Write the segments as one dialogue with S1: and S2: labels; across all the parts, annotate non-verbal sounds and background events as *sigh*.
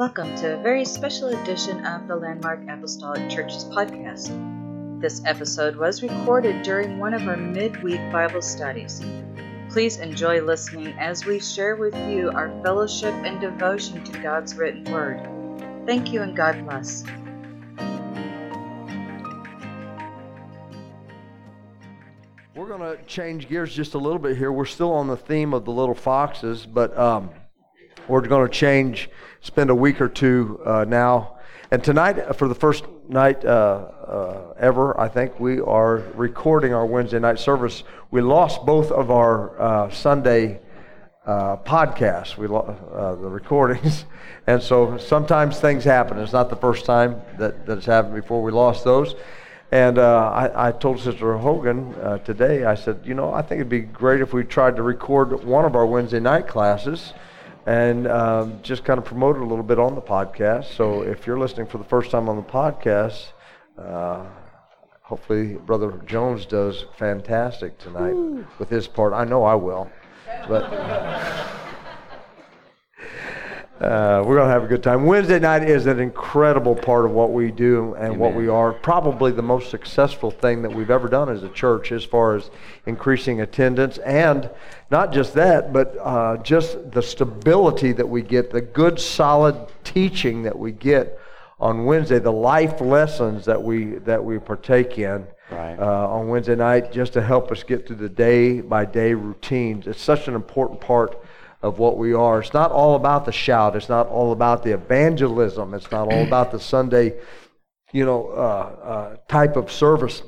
S1: Welcome to a very special edition of the Landmark Apostolic Church's podcast. This episode was recorded during one of our midweek Bible studies. Please enjoy listening as we share with you our fellowship and devotion to God's written word. Thank you and God bless.
S2: We're going to change gears just a little bit here. We're still on the theme of the little foxes, but um, we're going to change, spend a week or two uh, now. And tonight, uh, for the first night uh, uh, ever, I think we are recording our Wednesday night service. We lost both of our uh, Sunday podcasts, we lo- the recordings, *laughs* and so sometimes things happen. It's not the first time that, that it's happened before. We lost those. And uh, I, I, told Sister Hogan uh, today, I said, you know, I think it'd be great if we tried to record one of our Wednesday night classes and um, just kind of promote it a little bit on the podcast. So if you're listening for the first time on the podcast, uh, hopefully Brother Jones does fantastic tonight Ooh. with his part. I know I will. But. Uh, we're going to have a good time. Wednesday night is an incredible part of what we do and Amen. what we are. Probably the most successful thing that we've ever done as a church as far as increasing attendance. And not just that, but uh, just the stability that we get, the good, solid teaching that we get on Wednesday, the life lessons that we, that we partake in. Right. Uh, on Wednesday night, just to help us get through the day by day routines. It's such an important part of what we are. It's not all about the shout. It's not all about the evangelism. It's not all about the Sunday, you know, uh, uh, type of service.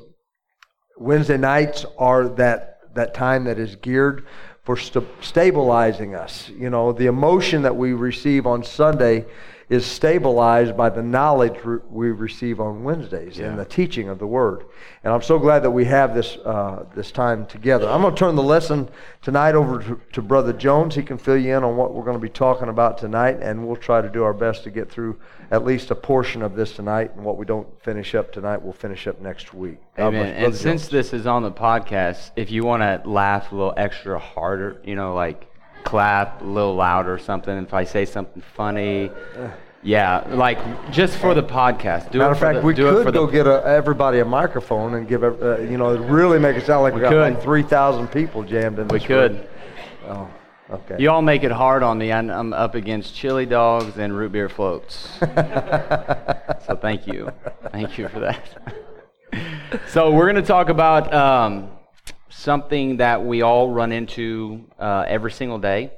S2: Wednesday nights are that that time that is geared for st- stabilizing us. You know, the emotion that we receive on Sunday is stabilized by the knowledge we receive on Wednesdays yeah. and the teaching of the Word. And I'm so glad that we have this, uh, this time together. I'm going to turn the lesson tonight over to, to, Brother Jones. He can fill you in on what we're going to be talking about tonight, and we'll try to do our best to get through at least a portion of this tonight. And what we don't finish up tonight, we'll finish up next week.
S3: Amen. And Jones. since this is on the podcast, if you want to laugh a little extra harder, you know, like clap a little louder or something. If I say something funny, yeah, like just for the podcast.
S2: Do Matter of fact, the, we could go the, get a, everybody a microphone and give, a, uh, you know, really make it sound like we, we got could. like 3,000 people jammed in
S3: We could. Oh, okay. You all make it hard on me. I'm, I'm up against chili dogs and root beer floats. *laughs* so thank you. Thank you for that. *laughs* so we're going to talk about um, something that we all run into uh, every single day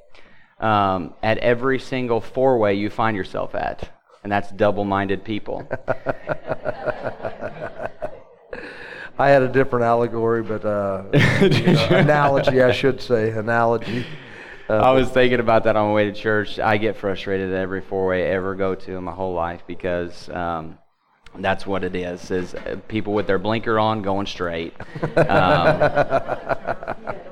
S3: um, at every single four way you find yourself at, and that's double minded people. *laughs*
S2: I had a different allegory, but uh, *laughs* you know, analogy, I should say, analogy.
S3: Uh, I was thinking about that on my way to church. I get frustrated at every four way I ever go to in my whole life because um, that's what it is: is people with their blinker on going straight. *laughs* Um,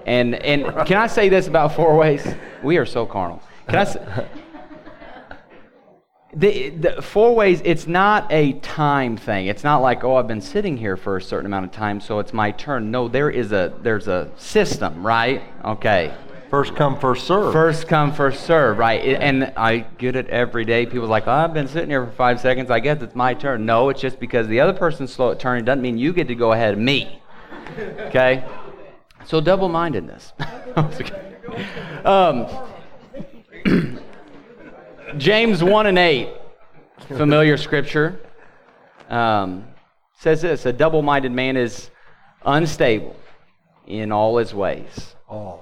S3: and and can I say this about four ways? We are so carnal. Can I? Say, *laughs* the, the four ways, it's not a time thing. It's not like, oh, I've been sitting here for a certain amount of time, so it's my turn. No, there is a there's a system, right? Okay.
S2: First come, first serve.
S3: First come, first serve, right? And I get it every day. People are like, oh, I've been sitting here for five seconds. I guess it's my turn. No, it's just because the other person's slow at turning doesn't mean you get to go ahead of me. Okay? So double mindedness. *laughs* um, *clears throat* James 1 and 8, familiar scripture, um, says this A double minded man is unstable in all his ways. Oh.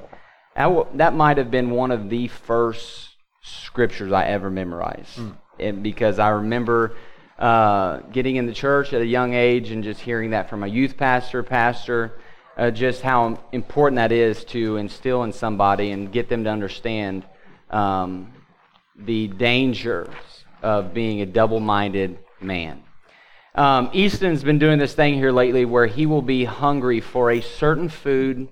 S3: That, that might have been one of the first scriptures I ever memorized. Mm. And because I remember uh, getting in the church at a young age and just hearing that from a youth pastor, pastor, uh, just how important that is to instill in somebody and get them to understand um, the dangers of being a double minded man. Um, Easton's been doing this thing here lately where he will be hungry for a certain food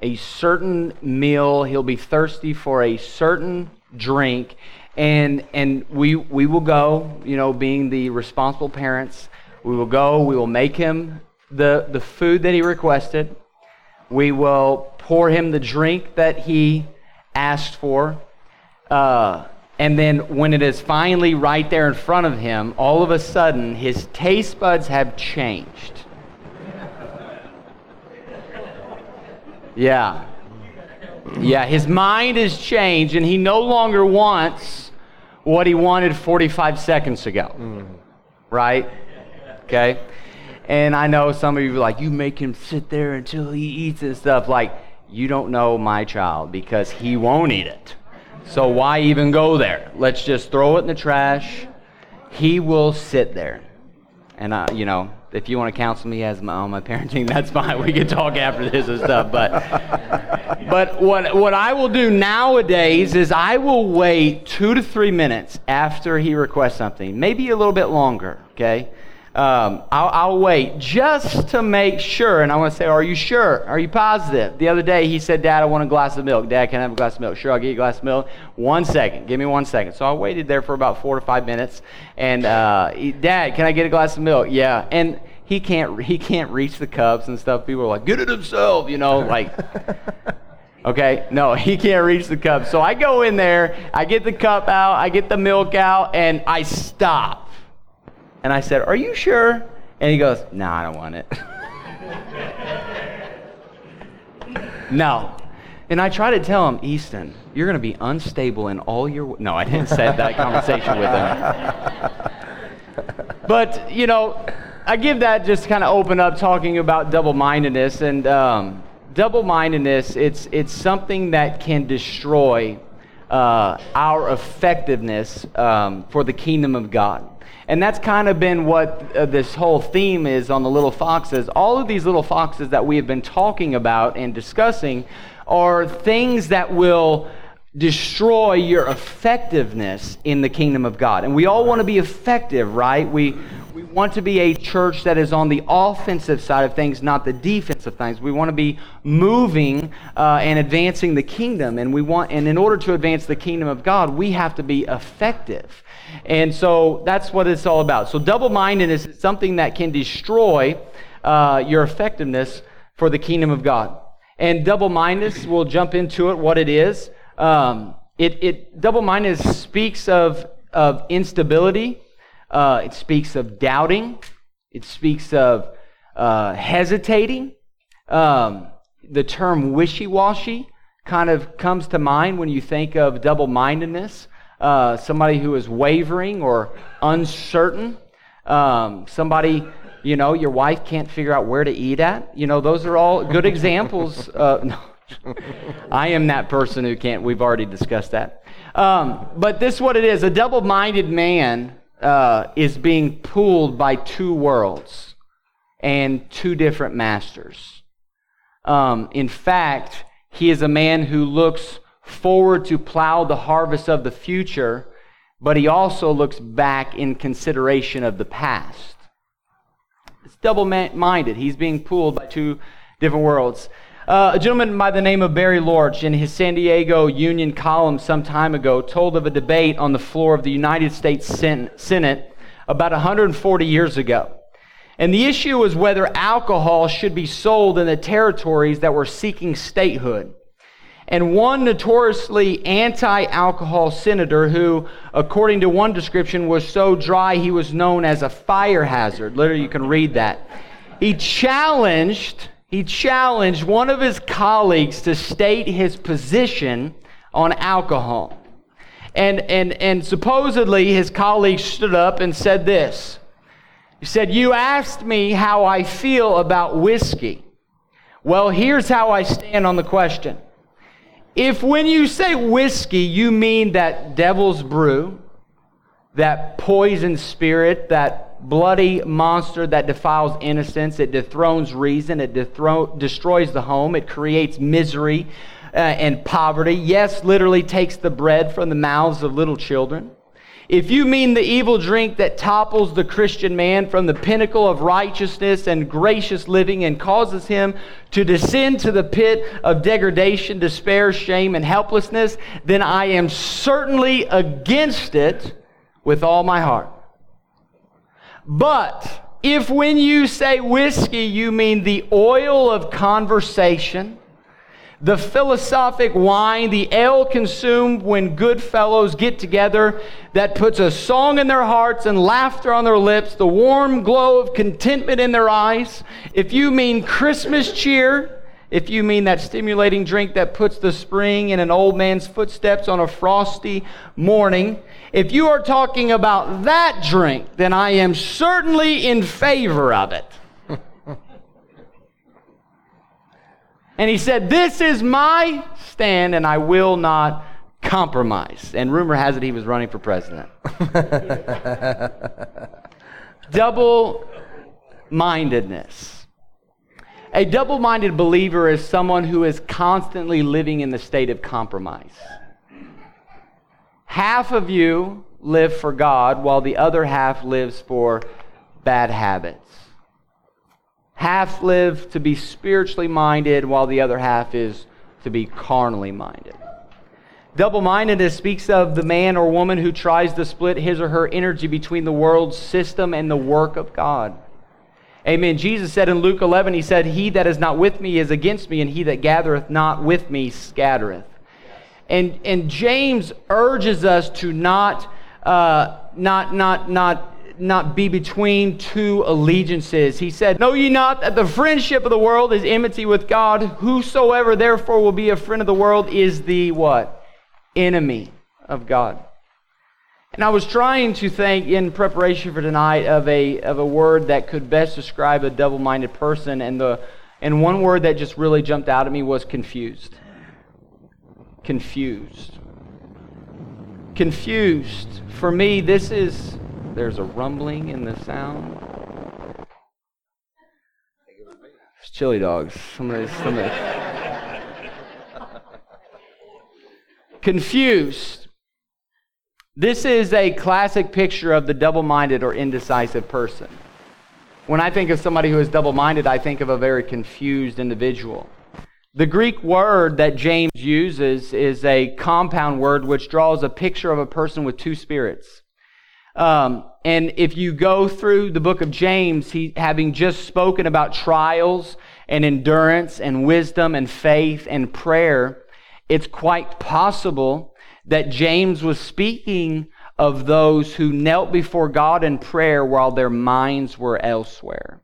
S3: a certain meal, he'll be thirsty for a certain drink, and and we we will go, you know, being the responsible parents, we will go, we will make him the the food that he requested. We will pour him the drink that he asked for. Uh, And then when it is finally right there in front of him, all of a sudden his taste buds have changed. Yeah. Yeah, his mind has changed and he no longer wants what he wanted 45 seconds ago. Mm. Right? Okay? And I know some of you are like, you make him sit there until he eats and stuff. Like, you don't know my child because he won't eat it. So why even go there? Let's just throw it in the trash. He will sit there. And, uh, you know, if you want to counsel me as my, on my parenting, *laughs* that's fine. We can talk after this and stuff. But, *laughs* but what, what I will do nowadays is I will wait two to three minutes after he requests something, maybe a little bit longer, okay? Um, I'll, I'll, wait just to make sure. And I want to say, Are you sure? Are you positive? The other day he said, Dad, I want a glass of milk. Dad, can I have a glass of milk? Sure, I'll get you a glass of milk. One second. Give me one second. So I waited there for about four to five minutes. And uh, Dad, can I get a glass of milk? Yeah. And he can't, he can't reach the cups and stuff. People are like, Get it himself, you know, like. *laughs* Okay, no, he can't reach the cup. So I go in there, I get the cup out, I get the milk out, and I stop. And I said, Are you sure? And he goes, No, nah, I don't want it. *laughs* no. And I try to tell him, Easton, you're going to be unstable in all your. No, I didn't say that conversation with him. *laughs* But, you know, I give that just kind of open up talking about double mindedness. And um, double mindedness, it's, it's something that can destroy uh, our effectiveness um, for the kingdom of God. And that's kind of been what uh, this whole theme is on the little foxes. All of these little foxes that we have been talking about and discussing are things that will destroy your effectiveness in the kingdom of God. And we all want to be effective, right? We, want to be a church that is on the offensive side of things, not the defensive things. We want to be moving uh, and advancing the kingdom. And we want, and in order to advance the kingdom of God, we have to be effective. And so that's what it's all about. So double mindedness is something that can destroy uh, your effectiveness for the kingdom of God. And double mindedness, we'll jump into it, what it is. Um, it, it double mindedness speaks of, of instability, uh, it speaks of doubting, it speaks of uh, hesitating. Um, the term wishy washy kind of comes to mind when you think of double mindedness uh, somebody who is wavering or uncertain, um, somebody, you know, your wife can't figure out where to eat at. You know, those are all good examples. *laughs* Uh, no, I am that person who can't. We've already discussed that. Um, but this is what it is a double minded man uh, is being pulled by two worlds and two different masters. Um, in fact, he is a man who looks forward to plow the harvest of the future, but he also looks back in consideration of the past. It's double minded. He's being pulled by two different worlds. Uh, a gentleman by the name of Barry Lorge, in his San Diego Union column some time ago, told of a debate on the floor of the United States Senate about 140 years ago. And the issue was whether alcohol should be sold in the territories that were seeking statehood and one notoriously anti alcohol senator who, according to one description, was so dry he was known as a fire hazard. Literally, you can read that. He challenged, he challenged one of his colleagues to state his position on alcohol. And, and, and supposedly his colleague stood up and said this. He said, You asked me how I feel about whiskey. Well, here's how I stand on the question. If when you say whiskey, you mean that devil's brew, that poison spirit, that bloody monster that defiles innocence, it dethrones reason, it destroys the home, it creates misery uh, and poverty. Yes, literally takes the bread from the mouths of little children. If you mean the evil drink that topples the Christian man from the pinnacle of righteousness and gracious living and causes him to descend to the pit of degradation, despair, shame, and helplessness, then I am certainly against it with all my heart. But if when you say whiskey, you mean the oil of conversation, the philosophic wine, the ale consumed when good fellows get together that puts a song in their hearts and laughter on their lips, the warm glow of contentment in their eyes. If you mean Christmas cheer, if you mean that stimulating drink that puts the spring in an old man's footsteps on a frosty morning, if you are talking about that drink, then I am certainly in favor of it. *laughs* And he said, This is my stand, and I will not compromise. And rumor has it he was running for president. *laughs* double mindedness. A double minded believer is someone who is constantly living in the state of compromise. Half of you live for God, while the other half lives for bad habits half live to be spiritually minded, while the other half is to be carnally minded. Double mindedness speaks of the man or woman who tries to split his or her energy between the world's system and the work of God. Amen. Jesus said in Luke 11, He said, He that is not with me is against me, and he that gathereth not with me scattereth. And, and James urges us to not, uh, not, not, not not be between two allegiances. He said, Know ye not that the friendship of the world is enmity with God? Whosoever therefore will be a friend of the world is the what? Enemy of God. And I was trying to think in preparation for tonight of a, of a word that could best describe a double minded person, and, the, and one word that just really jumped out at me was confused. Confused. Confused. For me, this is there's a rumbling in the sound. It's chili dogs. Somebody, somebody. *laughs* Confused. This is a classic picture of the double minded or indecisive person. When I think of somebody who is double minded, I think of a very confused individual. The Greek word that James uses is a compound word which draws a picture of a person with two spirits. Um, and if you go through the book of James, he having just spoken about trials and endurance and wisdom and faith and prayer, it's quite possible that James was speaking of those who knelt before God in prayer while their minds were elsewhere.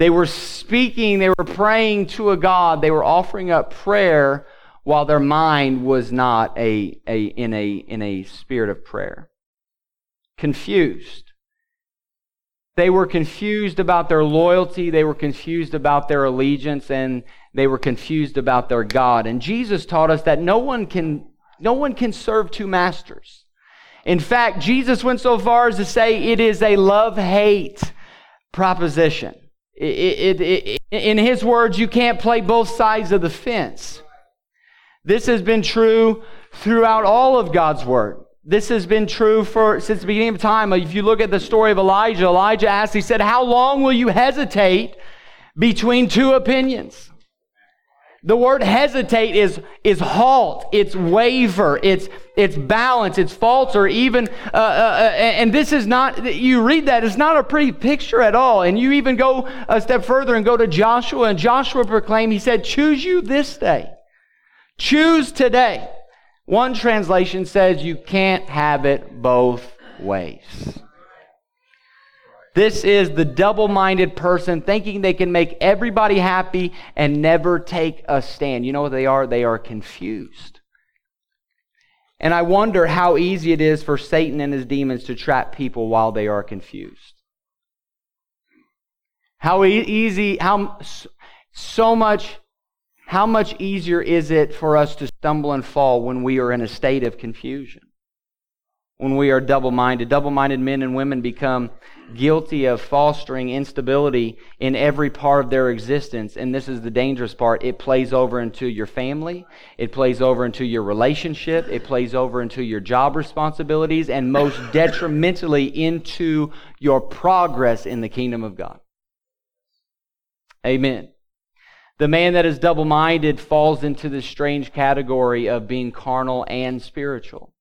S3: They were speaking, they were praying to a God, they were offering up prayer while their mind was not a, a, in, a, in a spirit of prayer. Confused. They were confused about their loyalty, they were confused about their allegiance, and they were confused about their God. And Jesus taught us that no one can, no one can serve two masters. In fact, Jesus went so far as to say it is a love hate proposition. It, it, it, in his words, you can't play both sides of the fence. This has been true throughout all of God's Word. This has been true for since the beginning of time. If you look at the story of Elijah, Elijah asked, he said, How long will you hesitate between two opinions? The word hesitate is, is halt, it's waver, it's, it's balance, it's falter, or even, uh, uh, uh and this is not, you read that, it's not a pretty picture at all. And you even go a step further and go to Joshua, and Joshua proclaimed, he said, Choose you this day Choose today. One translation says you can't have it both ways. This is the double minded person thinking they can make everybody happy and never take a stand. You know what they are? They are confused. And I wonder how easy it is for Satan and his demons to trap people while they are confused. How easy, how so much how much easier is it for us to stumble and fall when we are in a state of confusion? When we are double minded. Double minded men and women become guilty of fostering instability in every part of their existence. And this is the dangerous part. It plays over into your family, it plays over into your relationship, it plays over into your job responsibilities, and most *laughs* detrimentally into your progress in the kingdom of God. Amen. The man that is double minded falls into this strange category of being carnal and spiritual.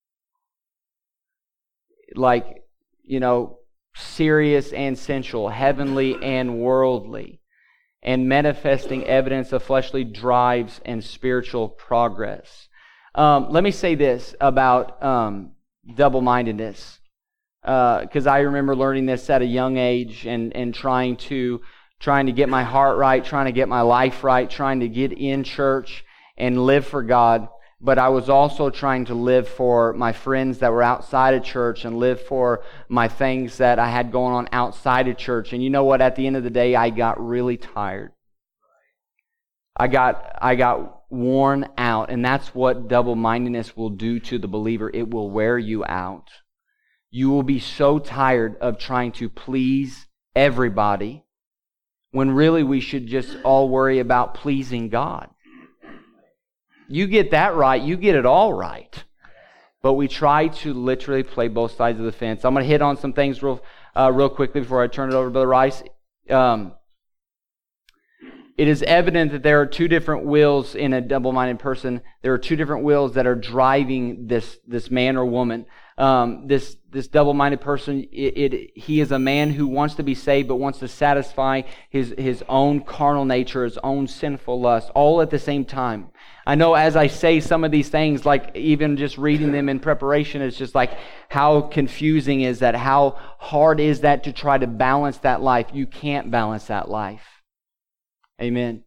S3: Like, you know, serious and sensual, heavenly and worldly. and manifesting evidence of fleshly drives and spiritual progress. Um, let me say this about um, double mindedness, because uh, I remember learning this at a young age and, and trying to trying to get my heart right, trying to get my life right, trying to get in church and live for God. But I was also trying to live for my friends that were outside of church and live for my things that I had going on outside of church. And you know what? At the end of the day, I got really tired. I got, I got worn out. And that's what double mindedness will do to the believer. It will wear you out. You will be so tired of trying to please everybody when really we should just all worry about pleasing God. You get that right, you get it all right. But we try to literally play both sides of the fence. I'm going to hit on some things real, uh, real quickly before I turn it over to Brother Rice. Um, it is evident that there are two different wills in a double minded person. There are two different wills that are driving this, this man or woman um, this this double-minded person it, it, he is a man who wants to be saved but wants to satisfy his his own carnal nature his own sinful lust all at the same time i know as i say some of these things like even just reading them in preparation it's just like how confusing is that? How hard is that to try to balance that life? You can't balance that life. Amen.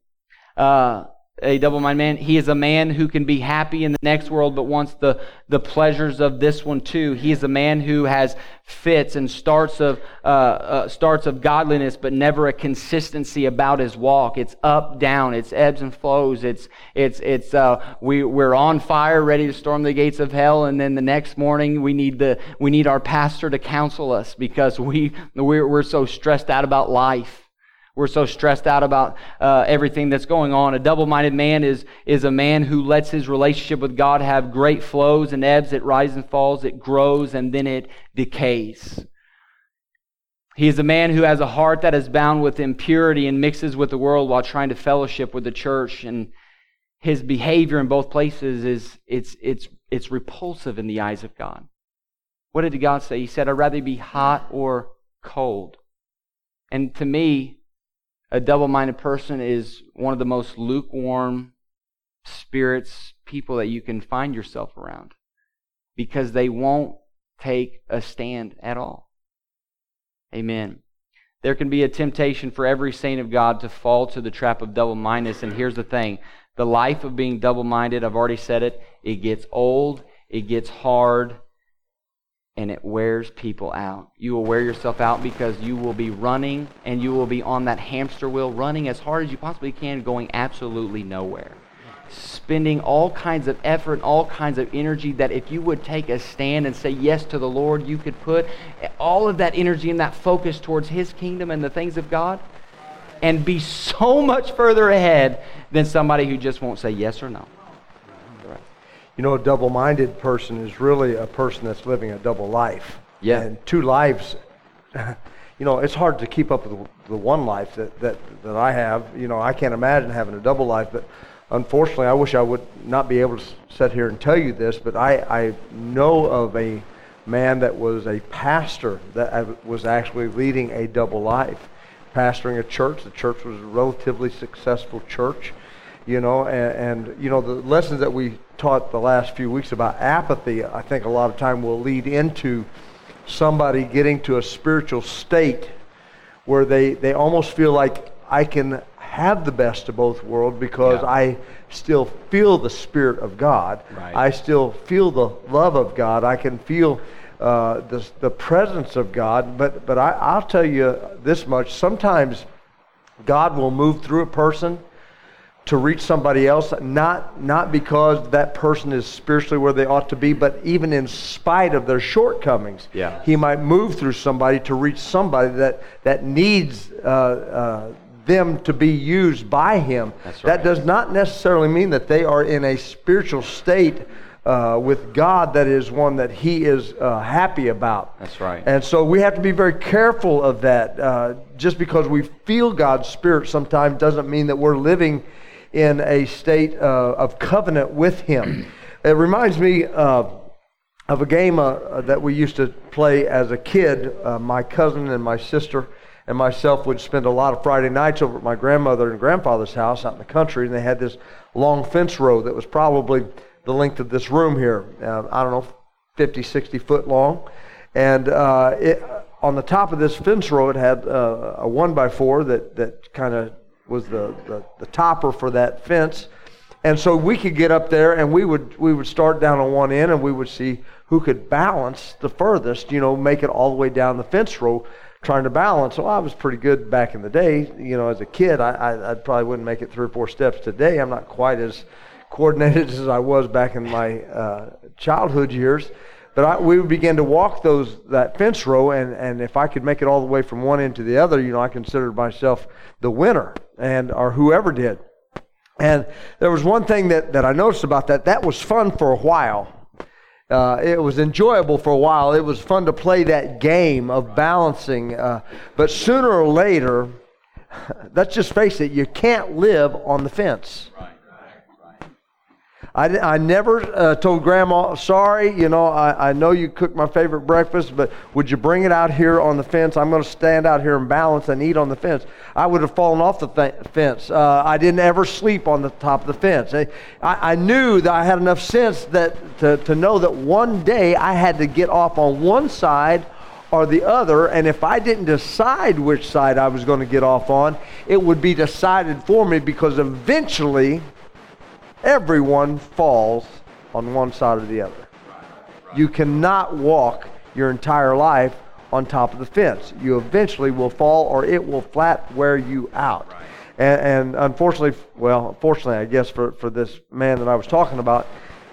S3: Uh, a double minded man. He is a man who can be happy in the next world but wants the, the pleasures of this one too. He is a man who has fits and starts of, uh, uh, starts of godliness but never a consistency about his walk. It's up, down, it's ebbs and flows. It's, it's, it's, uh, we, we're on fire, ready to storm the gates of hell, and then the next morning we need, the, we need our pastor to counsel us because we, we're, we're so stressed out about life. We're so stressed out about uh, everything that's going on. A double minded man is, is a man who lets his relationship with God have great flows and ebbs. It rises and falls, it grows, and then it decays. He is a man who has a heart that is bound with impurity and mixes with the world while trying to fellowship with the church. And his behavior in both places is it's, it's, it's repulsive in the eyes of God. What did God say? He said, I'd rather be hot or cold. And to me, a double minded person is one of the most lukewarm spirits, people that you can find yourself around because they won't take a stand at all. Amen. There can be a temptation for every saint of God to fall to the trap of double mindedness. And here's the thing the life of being double minded, I've already said it, it gets old, it gets hard, and it wears people out. You will wear yourself out because you will be running and you will be on that hamster wheel running as hard as you possibly can, going absolutely nowhere. Spending all kinds of effort, all kinds of energy that if you would take a stand and say yes to the Lord, you could put all of that energy and that focus towards His kingdom and the things of God and be so much further ahead than somebody who just won't say yes or no.
S2: You know, a double minded person is really a person that's living a double life.
S3: Yeah.
S2: And two lives, *laughs* you know, it's hard to keep up with the one life that, that, that I have. You know, I can't imagine having a double life, but unfortunately, I wish I would not be able to sit here and tell you this, but I, I know of a man that was a pastor that uh, was actually leading a double life, pastoring a church. The church was a relatively successful church you know, and, and, you know the lessons that we taught the last few weeks about apathy, I think a lot of time will lead into somebody getting to a spiritual state where they, they almost feel like I can have the best of both worlds because yeah. I still feel the Spirit of God.
S3: Right.
S2: I still feel the love of God. I can feel uh, the, the presence of God. But, but I, I'll tell you this much sometimes God will move through a person to reach somebody else, not, not because that person is spiritually where they ought to be, but even in spite of their shortcomings.
S3: Yeah.
S2: He might move through somebody to reach somebody that, that needs uh, uh, them to be used by him.
S3: Right.
S2: That does not necessarily mean that they are in a spiritual state uh, with God that is one that He is uh, happy about.
S3: That's right.
S2: And so we have to be very careful of that. Uh, just because we feel God's Spirit sometimes doesn't mean that we're living in a state uh, of covenant with Him. *clears throat* it reminds me uh, of a game uh, that we used to play as a kid, uh, my cousin and my sister and myself would spend a lot of Friday nights over at my grandmother and grandfather's house out in the country, and they had this long fence row that was probably the length of this room here. I don't know, 50, 60 foot long. And it, on the top of this fence row, it had a one by four that, that kind of was the, the, the topper for that fence. And so we could get up there and we would, we would start down on one end and we would see who could balance the furthest, you know, make it all the way down the fence row trying to balance. Well, I was pretty good back in the day. You know, as a kid, I, I, I probably wouldn't make it three or four steps today. I'm not quite as coordinated *laughs* as I was back in my uh, childhood years. But I, we would begin to walk those that fence row, and, and if I could make it all the way from one end to the other, you know, I considered myself the winner, and or whoever did. And there was one thing that, that I noticed about that. That was fun for a while. Uh, it was enjoyable for a while. It was fun to play that game of balancing. Uh, but sooner or later, *laughs* let's just face it, you can't live on the fence. Right. I, I never uh, told Grandma, sorry, you know, I, I know you cooked my favorite breakfast, but would you bring it out here on the fence? I'm going to stand out here and balance and eat on the fence. I would have fallen off the th- fence. Uh, I didn't ever sleep on the top of the fence. I, I knew that I had enough sense that, to, to know that one day I had to get off on one side or the other, and if I didn't decide which side I was going to get off on, it would be decided for me because eventually everyone falls on one side or the other. You cannot walk your entire life on top of the fence. You eventually will fall or it will flat wear you out. And, and unfortunately, well, unfortunately, I guess for, for this man that I was talking about,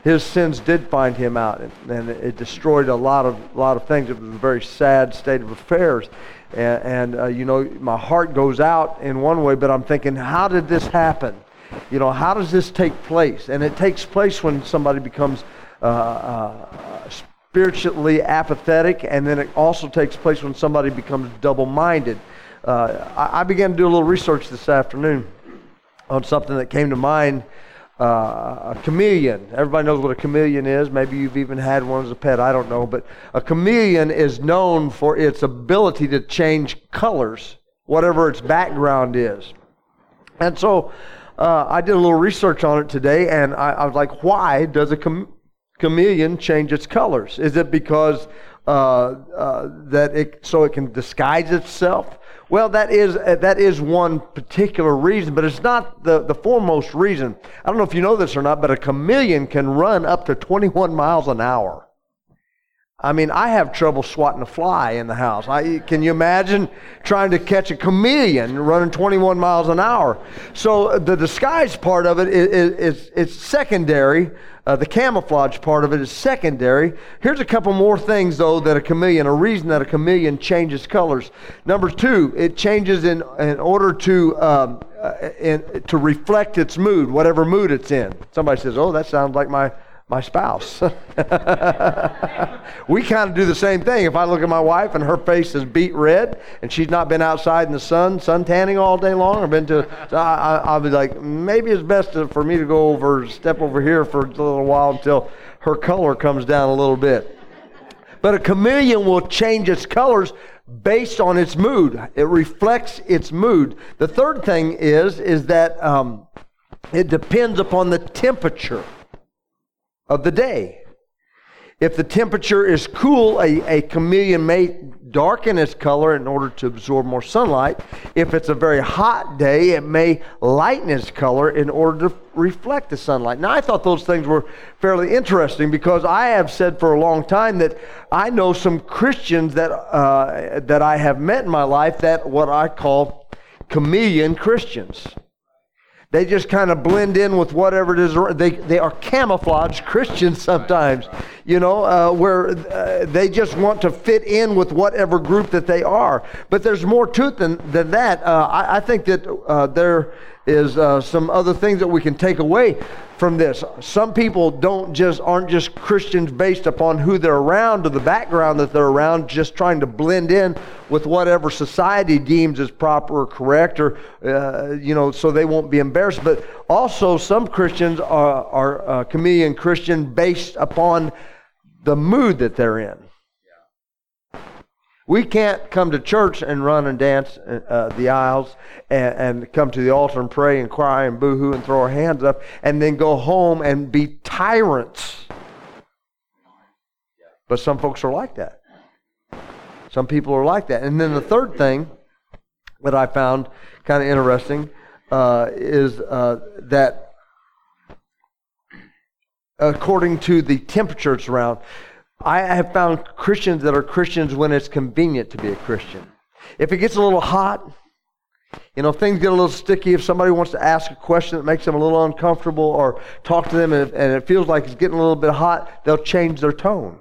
S2: his sins did find him out, and, and it destroyed a lot of lot of things. It was a very sad state of affairs, and, and uh, you know, my heart goes out in one way, but I'm thinking, how did this happen? You know, how does this take place? And it takes place when somebody becomes uh, uh, spiritually apathetic, and then it also takes place when somebody becomes double minded. Uh, I, I, began to do a little research this afternoon on something that came to mind. Uh, a chameleon. Everybody knows what a chameleon is. Maybe you've even had one as a pet. I don't know. But a chameleon is known for its ability to change colors, whatever its background is. And so uh, I did a little research on it today, and I, I was like, why does a chame- chameleon change its colors? Is it because uh, uh, that it so it can disguise itself? Well, that is uh, that is one particular reason, but it's not the, the foremost reason. I don't know if you know this or not, but a chameleon can run up to 21 miles an hour. I mean, I have trouble swatting a fly in the house. I, can you imagine trying to catch a chameleon running 21 miles an hour? So the disguise part of it is, is secondary. Uh, the camouflage part of it is secondary. Here's a couple more things, though, that a chameleon, a reason that a chameleon changes colors. Number two, it changes in, in order to, um, uh, in, to reflect its mood, whatever mood it's in. Somebody says, oh, that sounds like my my spouse. *laughs* we kind of do the same thing. If I look at my wife and her face is beet red and she's not been outside in the sun, sun tanning all day long, or been to, I, will be like, maybe it's best to, for me to go over, step over here for a little while until her color comes down a little bit. But a chameleon will change its colors based on its mood. It reflects its mood. The third thing is, is that um, it depends upon the temperature of the day. If the temperature is cool, a, a chameleon may darken its color in order to absorb more sunlight. If it's a very hot day, it may lighten its color in order to reflect the sunlight. Now, I thought those things were fairly interesting because I have said for a long time that I know some Christians that, uh, that I have met in my life that what I call chameleon Christians. They just kind of blend in with whatever it is. They, they are camouflage Christians sometimes, you know, uh, where uh, they just want to fit in with whatever group that they are. But there's more to it than, than that. Uh, I, I, think that uh, there is uh, some other things that we can take away from this. Some people don't just aren't just Christians based upon who they're around or the background that they're around, just trying to blend in with whatever society deems as proper or correct, or uh, you know, so they won't be embarrassed. But also, some Christians are are uh, chameleon Christian based upon the mood that they're in. We can't come to church and run and dance uh, the aisles and, and, come to the altar and pray and cry and boo-hoo and throw our hands up and then go home and be tyrants. But some folks are like that. Some people are like that. And then the third thing that I found kind of interesting uh, is uh, that according to the temperatures around, I have found Christians that are Christians when it's convenient to be a Christian. If it gets a little hot, you know, things get a little sticky. If somebody wants to ask a question that makes them a little uncomfortable or talk to them and, and it feels like it's getting a little bit hot, they'll change their tone.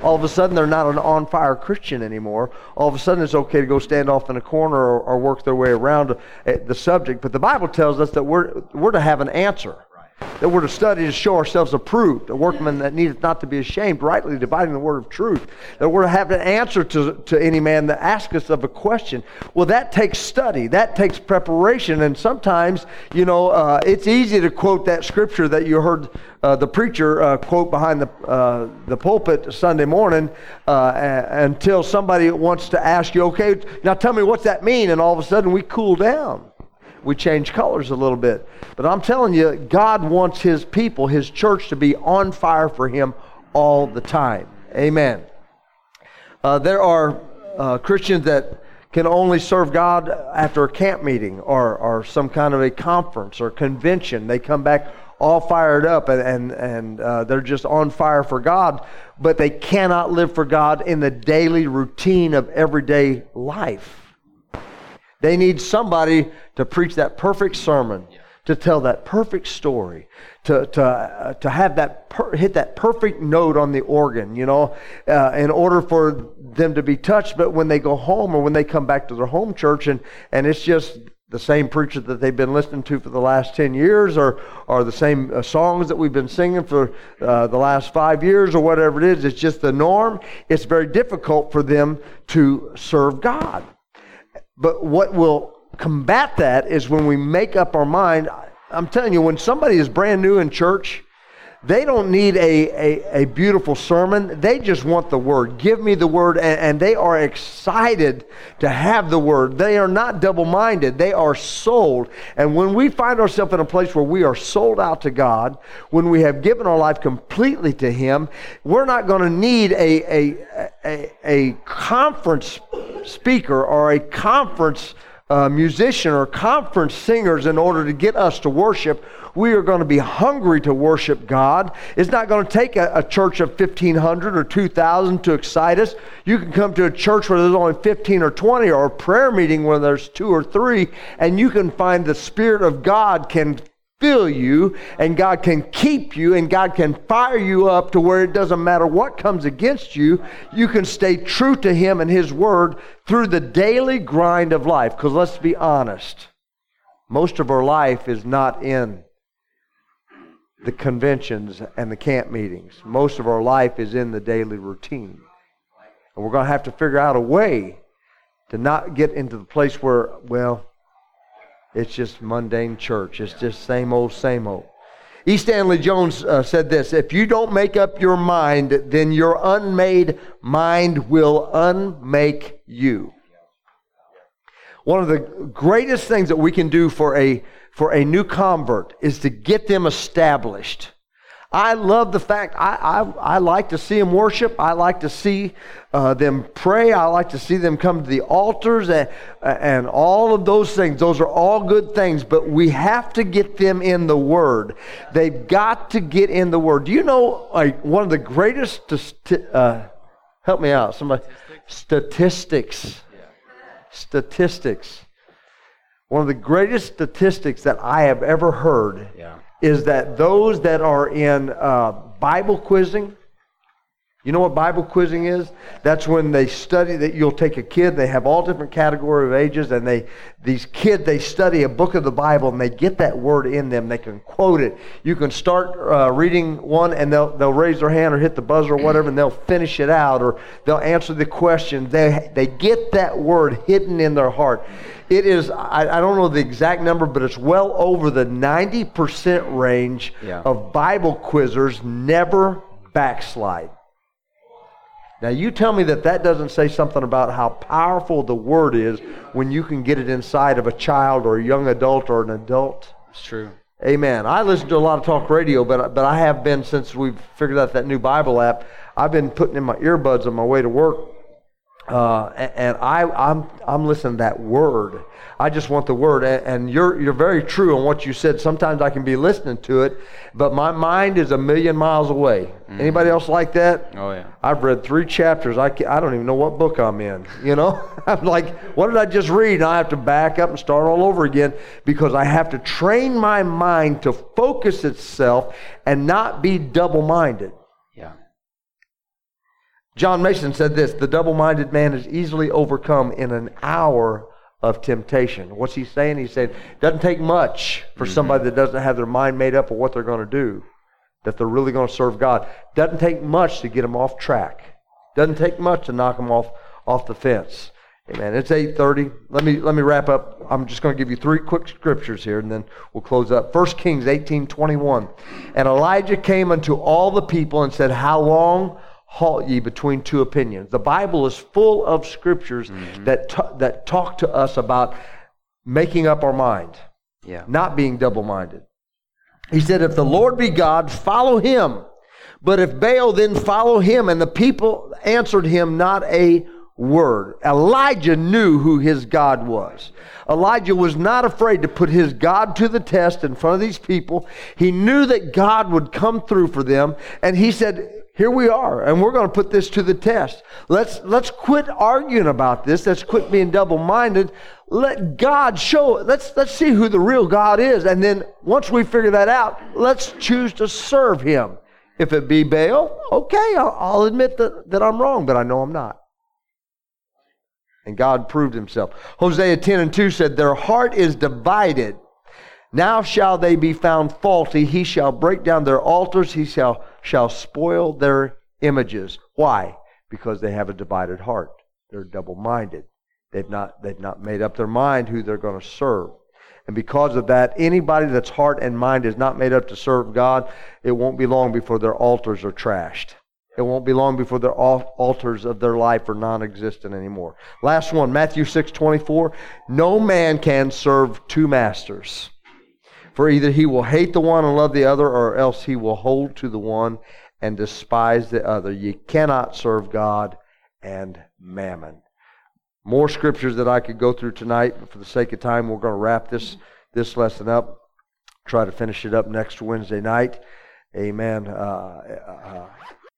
S2: All of a sudden, they're not an on fire Christian anymore. All of a sudden, it's okay to go stand off in a corner or, or work their way around eh, the subject. But the Bible tells us that we're, we're to have an answer that we're to study to show ourselves approved, a workman that needeth not to be ashamed, rightly dividing the word of truth. That we're to have an answer to, to any man that asks us of a question. Well, that takes study, that takes preparation, and sometimes, you know, uh, it's easy to quote that scripture that you heard uh, the preacher uh, quote behind the, uh, the pulpit Sunday morning uh, until somebody wants to ask you, okay, now tell me what's that mean, and all of a sudden we cool down we change colors a little bit. But I'm telling you, God wants His people, His church, to be on fire for Him all the time. Amen. Uh, there are uh, Christians that can only serve God after a camp meeting or, or some kind of a conference or convention. They come back all fired up and, and, and uh, they're just on fire for God, but they cannot live for God in the daily routine of everyday life. They need somebody to preach that perfect sermon, to tell that perfect story, to, to, uh, to have that per, hit that perfect note on the organ, you know, uh, in order for them to be touched. But when they go home or when they come back to their home church and, and it's just the same preacher that they've been listening to for the last 10 years or, or the same uh, songs that we've been singing for uh, the last five years or whatever it is. It's just the norm. It's very difficult for them to serve God. But what will combat that is when we make up our mind. I'm telling you, when somebody is brand new in church, they don't need a, a, a, beautiful sermon. They just want the word. Give me the word. And, and they are excited to have the word. They are not double minded, they are sold. And when we find ourselves in a place where we are sold out to God, when we have given our life completely to Him, we're not going to need a, a, a, a conference speaker or a conference uh, musician or conference singers in order to get us to worship. We are going to be hungry to worship God. It's not going to take a, a church of 1,500 or 2,000 to excite us. You can come to a church where there's only 15 or 20 or a prayer meeting where there's two or three, and you can find the Spirit of God can fill you and God can keep you and God can fire you up to where it doesn't matter what comes against you, you can stay true to Him and His Word through the daily grind of life. Because let's be honest, most of our life is not in the conventions and the camp meetings. Most of our life is in the daily routine. And we're going to have to figure out a way to not get into the place where, well, it's just mundane church. It's just same old, same old. E. Stanley Jones uh, said this If you don't make up your mind, then your unmade mind will unmake you. One of the greatest things that we can do for a, for a new convert is to get them established. I love the fact I, I, I like to see them worship. I like to see uh, them pray. I like to see them come to the altars and, and all of those things. Those are all good things, but we have to get them in the Word. They've got to get in the Word. Do you know like, one of the greatest, uh, help me out, somebody, statistics. Statistics. One of the greatest statistics that I have ever heard. Yeah is that those that are in uh, Bible quizzing, you know what Bible quizzing is? That's when they study that you'll take a kid, they have all different category of ages, and they these kids they study a book of the Bible and they get that word in them. They can quote it. You can start uh, reading one and they'll they'll raise their hand or hit the buzzer or whatever, and they'll finish it out or they'll answer the question. They they get that word hidden in their heart. It is, I, I, don't know the exact number, but it's well over the 90% range yeah. of Bible quizzers never backslide. Now, you tell me that that doesn't say something about how powerful the Word is when you can get it inside of a child or a young adult or an adult.
S3: It's true.
S2: Amen. I listen to a lot of talk radio, but but I have been since we've figured out that new Bible app. I've been putting in my earbuds on my way to work, uh, and I I'm I'm listening to that word. I just want the word, and you're you're very true on what you said. Sometimes I can be listening to it, but my mind is a million miles away. Mm-hmm. Anybody else like that?
S3: Oh yeah.
S2: I've read three chapters. I I don't even know what book I'm in. You know, *laughs* I'm like, what did I just read? And I have to back up and start all over again because I have to train my mind to focus itself and not be double-minded.
S3: Yeah.
S2: John Mason said this: the double-minded man is easily overcome in an hour of temptation. What's he saying? He's saying it doesn't take much for mm-hmm. somebody that doesn't have their mind made up of what they're going to do, that they're really going to serve God. Doesn't take much to get them off track. Doesn't take much to knock them off off the fence. Amen. It's 8:30. Let me let me wrap up. I'm just going to give you three quick scriptures here and then we'll close up. 1 Kings 18:21. And Elijah came unto all the people and said, "How long halt ye between two opinions. The Bible is full of scriptures mm-hmm. that, t- that talk to us about making up our mind,
S3: yeah.
S2: not being double minded. He said, If the Lord be God, follow him. But if Baal, then follow him. And the people answered him not a word. Elijah knew who his God was. Elijah was not afraid to put his God to the test in front of these people. He knew that God would come through for them. And he said, here we are, and we're going to put this to the test. Let's, let's quit arguing about this. Let's quit being double minded. Let God show, let's, let's see who the real God is. And then once we figure that out, let's choose to serve Him. If it be Baal, okay, I'll, I'll admit that, that I'm wrong, but I know I'm not. And God proved Himself. Hosea 10 and 2 said, Their heart is divided. Now shall they be found faulty. He shall break down their altars. He shall shall spoil their images. Why? Because they have a divided heart. They're double minded. They've not, they've not made up their mind who they're going to serve. And because of that, anybody that's heart and mind is not made up to serve God, it won't be long before their altars are trashed. It won't be long before their altars of their life are non-existent anymore. Last one, Matthew 6:24. No man can serve two masters. For either he will hate the one and love the other, or else he will hold to the one and despise the other. You cannot serve God and mammon. More scriptures that I could go through tonight, but for the sake of time, we're going to wrap this, this lesson up. Try to finish it up next Wednesday night. Amen. Uh, uh,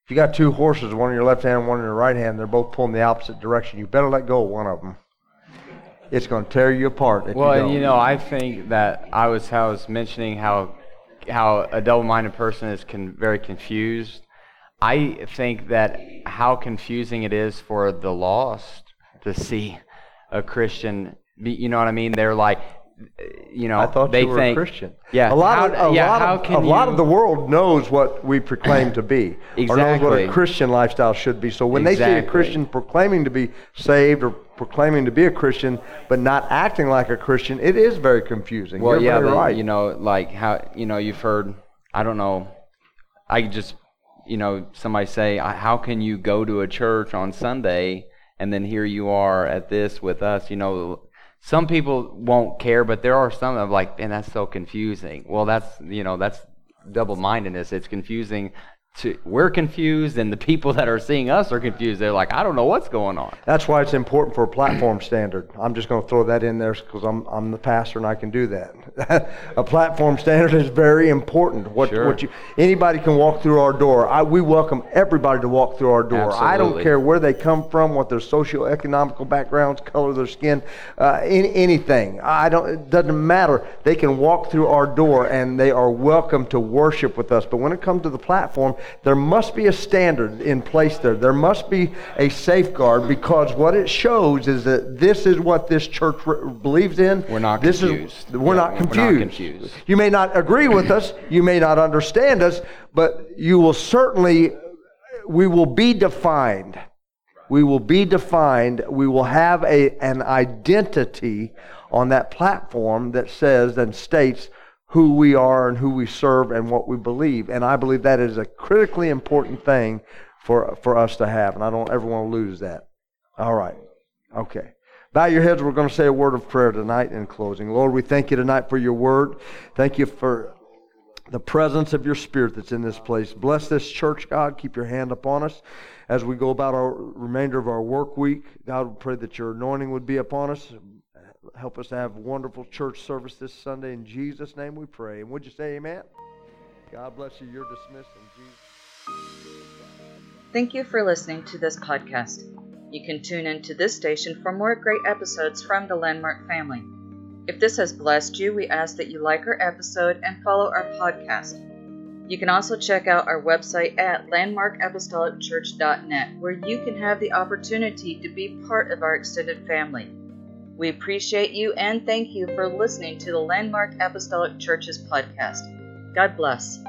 S2: if you got two horses, one in your left hand, one in your right hand, they're both pulling the opposite direction. You better let go of one of them it's going to tear you apart.
S3: well,
S2: you,
S3: you know, I think that I was I was mentioning how how a double-minded person is con- very confused. I think that how confusing it is for the lost to see a Christian. Be, you know what I mean? They're like, you know,
S2: I thought
S3: they
S2: you were
S3: think,
S2: a Christian.
S3: Yeah,
S2: a lot how, of a, yeah, lot, of, a lot of the world knows what we proclaim to be,
S3: exactly. or
S2: knows what a Christian lifestyle should be. So when exactly. they see a Christian proclaiming to be saved or proclaiming to be a Christian but not acting like a Christian, it is very confusing.
S3: Well,
S2: You're
S3: yeah, but,
S2: right.
S3: you know, like how you know you've heard. I don't know. I just you know somebody say, how can you go to a church on Sunday and then here you are at this with us? You know some people won't care, but there are some that are like, man, that's so confusing. Well, that's you know that's double mindedness. It's confusing to, we're confused and the people that are seeing us are confused. They're like, I don't know what's going on.
S2: That's why it's important for a platform standard. I'm just going to throw that in there because I'm, I'm the pastor and I can do that. *laughs* a platform standard is very important. What,
S3: sure.
S2: what you, anybody can walk through our door. I, we welcome everybody to walk through our door.
S3: Absolutely.
S2: I don't care where they come from, what their socioeconomical backgrounds, color of their skin, uh, any, anything. I don't, it doesn't matter. They can walk through our door and they are welcome to worship with us. But when it comes to the platform, there must be a standard in place there. There must be a safeguard because what it shows is that this is what this church believes in.
S3: We're not
S2: this
S3: confused.
S2: Is, we're,
S3: yeah,
S2: not confused.
S3: we're not confused.
S2: You may not agree with us, you may not understand us, but you will certainly, we will be defined. We will be defined. We will have a, an identity on that platform that says and states who we are and who we serve and what we believe. And I believe that is a critically important thing for, for us to have, and I don't ever want to lose that. All right. Okay. Bow your heads. We're going to say a word of prayer tonight in closing. Lord, we thank you tonight for your word. Thank you for the presence of your spirit that's in this place. Bless this church, God. Keep your hand upon us as we go about our remainder of our work week. God, we pray that your anointing would be upon us. Help us have wonderful church service this Sunday. In Jesus' name we pray. And would you say amen? God bless you. You're dismissed in Jesus.
S1: Thank you for listening to this podcast. You can tune into this station for more great episodes from the Landmark family. If this has blessed you, we ask that you like our episode and follow our podcast. You can also check out our website at landmarkapostolicchurch.net, where you can have the opportunity to be part of our extended family. We appreciate you and thank you for listening to the Landmark Apostolic Church's podcast. God bless.